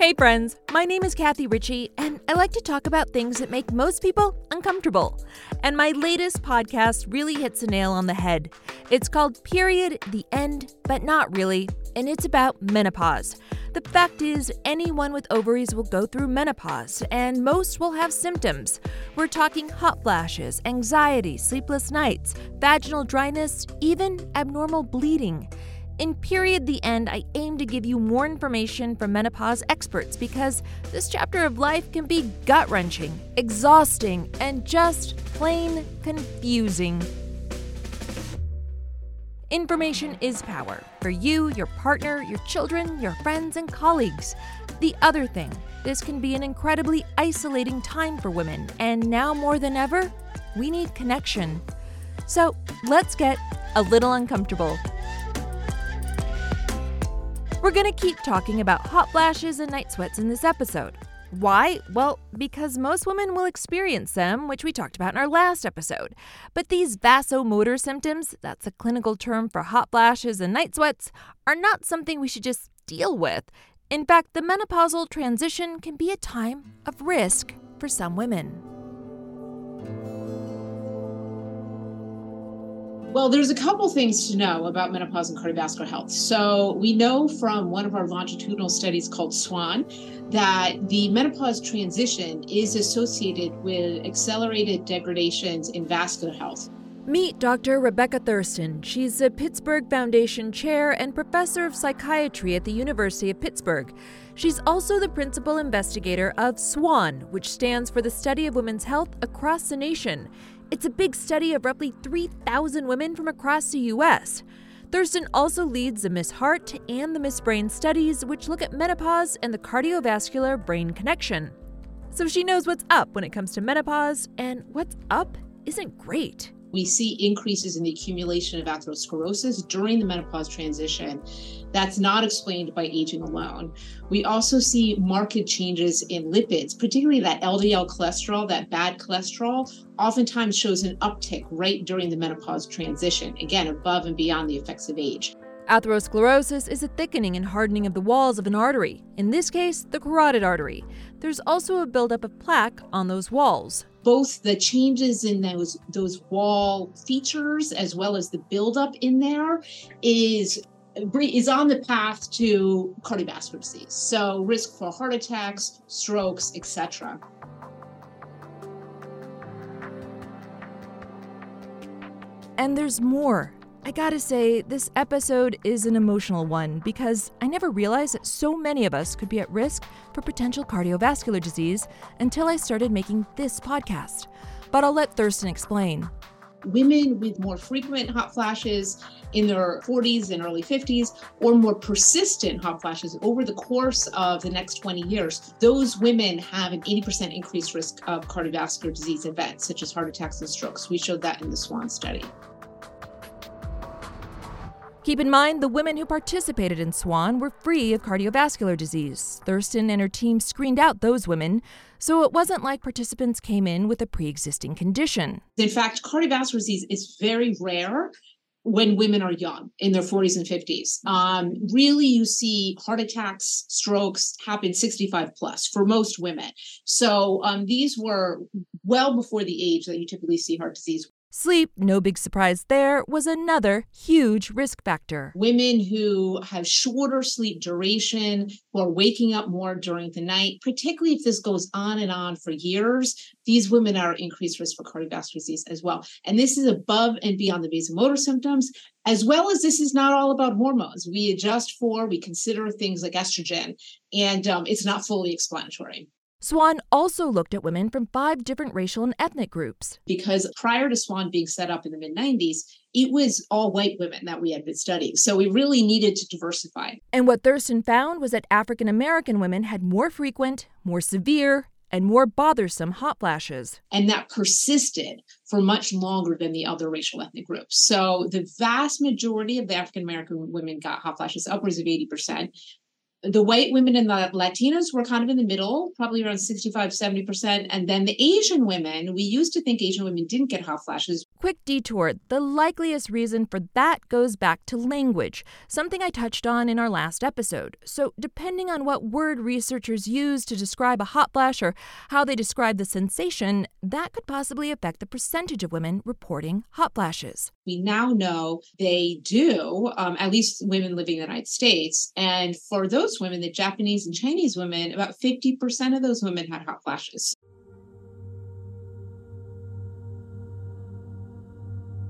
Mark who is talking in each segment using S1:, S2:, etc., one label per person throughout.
S1: Hey, friends, my name is Kathy Ritchie, and I like to talk about things that make most people uncomfortable. And my latest podcast really hits a nail on the head. It's called Period, the End, but not really, and it's about menopause. The fact is, anyone with ovaries will go through menopause, and most will have symptoms. We're talking hot flashes, anxiety, sleepless nights, vaginal dryness, even abnormal bleeding. In Period the End, I aim to give you more information from menopause experts because this chapter of life can be gut wrenching, exhausting, and just plain confusing. Information is power for you, your partner, your children, your friends, and colleagues. The other thing, this can be an incredibly isolating time for women, and now more than ever, we need connection. So let's get a little uncomfortable. We're going to keep talking about hot flashes and night sweats in this episode. Why? Well, because most women will experience them, which we talked about in our last episode. But these vasomotor symptoms, that's a clinical term for hot flashes and night sweats, are not something we should just deal with. In fact, the menopausal transition can be a time of risk for some women.
S2: Well, there's a couple things to know about menopause and cardiovascular health. So, we know from one of our longitudinal studies called SWAN that the menopause transition is associated with accelerated degradations in vascular health.
S1: Meet Dr. Rebecca Thurston. She's a Pittsburgh Foundation chair and professor of psychiatry at the University of Pittsburgh. She's also the principal investigator of SWAN, which stands for the Study of Women's Health Across the Nation. It's a big study of roughly 3,000 women from across the U.S. Thurston also leads the MsHeart and the MsBrain studies, which look at menopause and the cardiovascular brain connection. So she knows what's up when it comes to menopause, and what's up isn't great.
S2: We see increases in the accumulation of atherosclerosis during the menopause transition. That's not explained by aging alone. We also see marked changes in lipids, particularly that LDL cholesterol, that bad cholesterol, oftentimes shows an uptick right during the menopause transition, again, above and beyond the effects of age.
S1: Atherosclerosis is a thickening and hardening of the walls of an artery, in this case, the carotid artery. There's also a buildup of plaque on those walls.
S2: Both the changes in those those wall features as well as the buildup in there is is on the path to cardiovascular disease. So risk for heart attacks, strokes, etc.
S1: And there's more. I gotta say, this episode is an emotional one because I never realized that so many of us could be at risk for potential cardiovascular disease until I started making this podcast. But I'll let Thurston explain.
S2: Women with more frequent hot flashes in their 40s and early 50s, or more persistent hot flashes over the course of the next 20 years, those women have an 80% increased risk of cardiovascular disease events, such as heart attacks and strokes. We showed that in the SWAN study.
S1: Keep in mind, the women who participated in SWAN were free of cardiovascular disease. Thurston and her team screened out those women, so it wasn't like participants came in with a pre existing condition.
S2: In fact, cardiovascular disease is very rare when women are young in their 40s and 50s. Um, really, you see heart attacks, strokes happen 65 plus for most women. So um, these were well before the age that you typically see heart disease.
S1: Sleep, no big surprise there, was another huge risk factor.
S2: Women who have shorter sleep duration, who are waking up more during the night, particularly if this goes on and on for years, these women are increased risk for cardiovascular disease as well. And this is above and beyond the vasomotor symptoms, as well as this is not all about hormones. We adjust for, we consider things like estrogen, and um, it's not fully explanatory.
S1: Swan also looked at women from five different racial and ethnic groups.
S2: Because prior to Swan being set up in the mid 90s, it was all white women that we had been studying. So we really needed to diversify.
S1: And what Thurston found was that African American women had more frequent, more severe, and more bothersome hot flashes.
S2: And that persisted for much longer than the other racial ethnic groups. So the vast majority of the African American women got hot flashes, upwards of 80%. The white women and the Latinos were kind of in the middle, probably around 65, 70%. And then the Asian women, we used to think Asian women didn't get hot flashes.
S1: Quick detour. The likeliest reason for that goes back to language, something I touched on in our last episode. So, depending on what word researchers use to describe a hot flash or how they describe the sensation, that could possibly affect the percentage of women reporting hot flashes.
S2: We now know they do, um, at least women living in the United States. And for those women, the Japanese and Chinese women, about 50% of those women had hot flashes.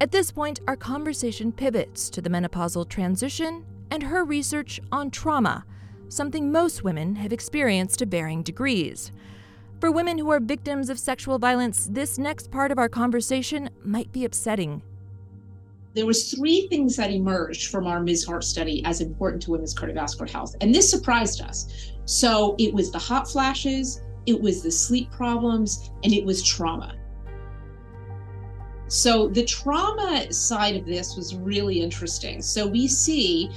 S1: At this point, our conversation pivots to the menopausal transition and her research on trauma, something most women have experienced to varying degrees. For women who are victims of sexual violence, this next part of our conversation might be upsetting
S2: there was three things that emerged from our MsHeart study as important to women's cardiovascular health. And this surprised us. So it was the hot flashes, it was the sleep problems, and it was trauma. So the trauma side of this was really interesting. So we see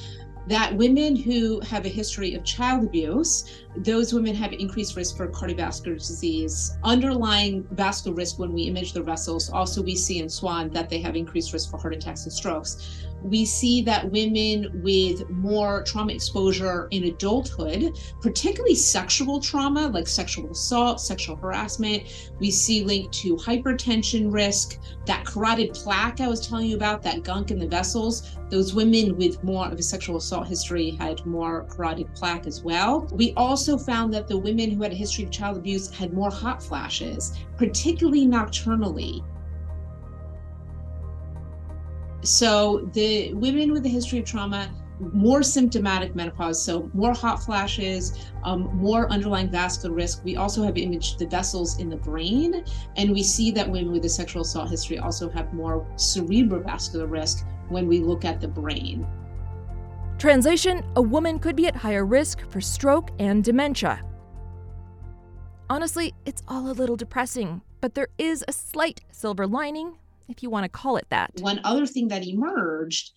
S2: that women who have a history of child abuse, those women have increased risk for cardiovascular disease. Underlying vascular risk when we image their vessels, also we see in SWAN that they have increased risk for heart attacks and strokes we see that women with more trauma exposure in adulthood, particularly sexual trauma like sexual assault, sexual harassment, we see linked to hypertension risk, that carotid plaque I was telling you about, that gunk in the vessels. Those women with more of a sexual assault history had more carotid plaque as well. We also found that the women who had a history of child abuse had more hot flashes, particularly nocturnally. So the women with a history of trauma, more symptomatic menopause, so more hot flashes, um, more underlying vascular risk. We also have imaged the vessels in the brain, and we see that women with a sexual assault history also have more cerebrovascular risk when we look at the brain.
S1: Translation A woman could be at higher risk for stroke and dementia. Honestly, it's all a little depressing, but there is a slight silver lining if you want to call it that.
S2: One other thing that emerged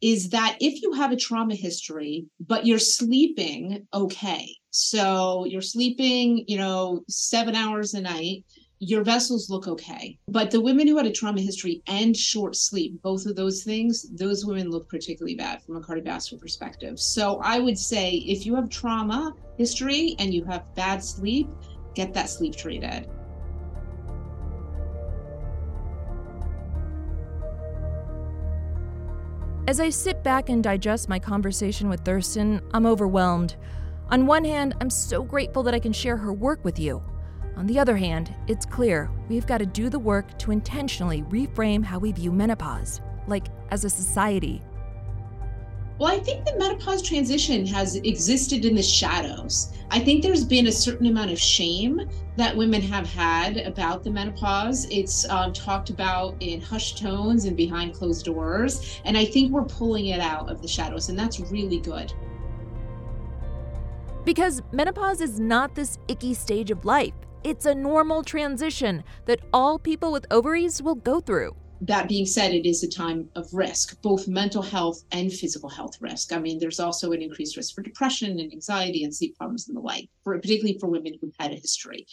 S2: is that if you have a trauma history, but you're sleeping okay, so you're sleeping, you know, seven hours a night, your vessels look okay. But the women who had a trauma history and short sleep, both of those things, those women look particularly bad from a cardiovascular perspective. So I would say if you have trauma history and you have bad sleep, get that sleep treated.
S1: As I sit back and digest my conversation with Thurston, I'm overwhelmed. On one hand, I'm so grateful that I can share her work with you. On the other hand, it's clear we've got to do the work to intentionally reframe how we view menopause, like as a society.
S2: Well, I think the menopause transition has existed in the shadows. I think there's been a certain amount of shame that women have had about the menopause. It's um, talked about in hushed tones and behind closed doors. And I think we're pulling it out of the shadows, and that's really good.
S1: Because menopause is not this icky stage of life, it's a normal transition that all people with ovaries will go through
S2: that being said, it is a time of risk, both mental health and physical health risk. I mean, there's also an increased risk for depression and anxiety and sleep problems and the like, for, particularly for women who've had a history.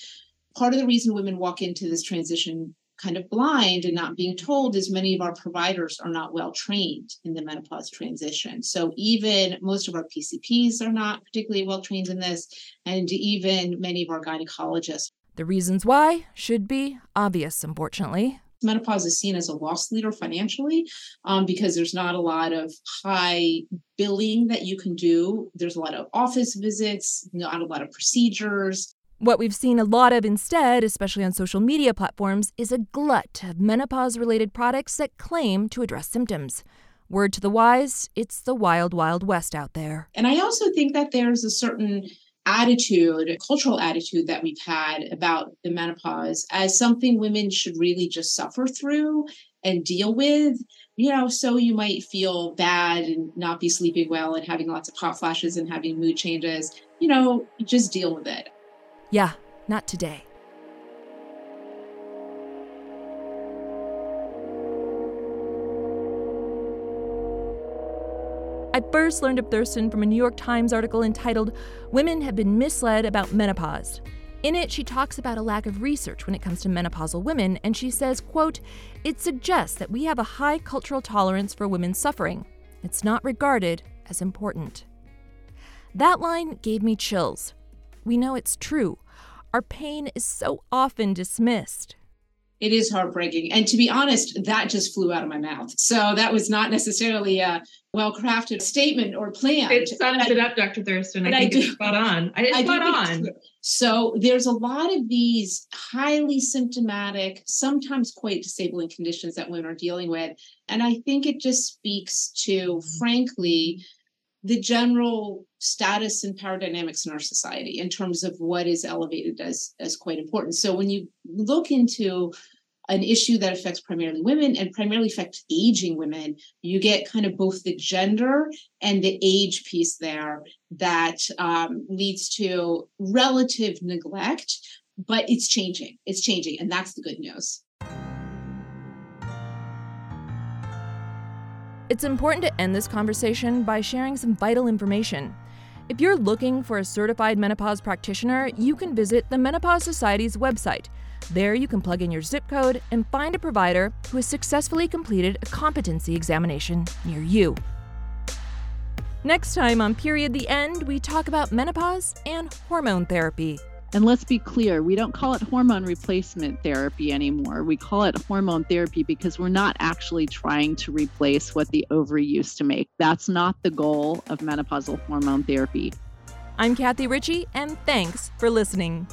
S2: Part of the reason women walk into this transition kind of blind and not being told is many of our providers are not well trained in the menopause transition. So even most of our PCPs are not particularly well trained in this, and even many of our gynecologists.
S1: The reasons why should be obvious, unfortunately
S2: menopause is seen as a loss leader financially um, because there's not a lot of high billing that you can do. There's a lot of office visits, not a lot of procedures.
S1: What we've seen a lot of instead, especially on social media platforms, is a glut of menopause related products that claim to address symptoms. Word to the wise, it's the wild, wild west out there.
S2: And I also think that there's a certain attitude, cultural attitude that we've had about the menopause as something women should really just suffer through and deal with. You know, so you might feel bad and not be sleeping well and having lots of hot flashes and having mood changes. You know, just deal with it.
S1: Yeah, not today. I first learned of Thurston from a New York Times article entitled Women Have Been Misled About Menopause. In it, she talks about a lack of research when it comes to menopausal women, and she says, quote, It suggests that we have a high cultural tolerance for women's suffering. It's not regarded as important. That line gave me chills. We know it's true. Our pain is so often dismissed
S2: it is heartbreaking. And to be honest, that just flew out of my mouth. So that was not necessarily a well crafted statement or plan.
S3: It sums it up, Dr. Thurston. I think I it's spot on. It's I spot on.
S2: So there's a lot of these highly symptomatic, sometimes quite disabling conditions that women are dealing with. And I think it just speaks to, mm-hmm. frankly, the general status and power dynamics in our society in terms of what is elevated as as quite important. So when you look into an issue that affects primarily women and primarily affects aging women, you get kind of both the gender and the age piece there that um, leads to relative neglect, but it's changing. It's changing, and that's the good news.
S1: It's important to end this conversation by sharing some vital information. If you're looking for a certified menopause practitioner, you can visit the Menopause Society's website. There, you can plug in your zip code and find a provider who has successfully completed a competency examination near you. Next time on Period the End, we talk about menopause and hormone therapy.
S4: And let's be clear, we don't call it hormone replacement therapy anymore. We call it hormone therapy because we're not actually trying to replace what the ovary used to make. That's not the goal of menopausal hormone therapy.
S1: I'm Kathy Ritchie, and thanks for listening.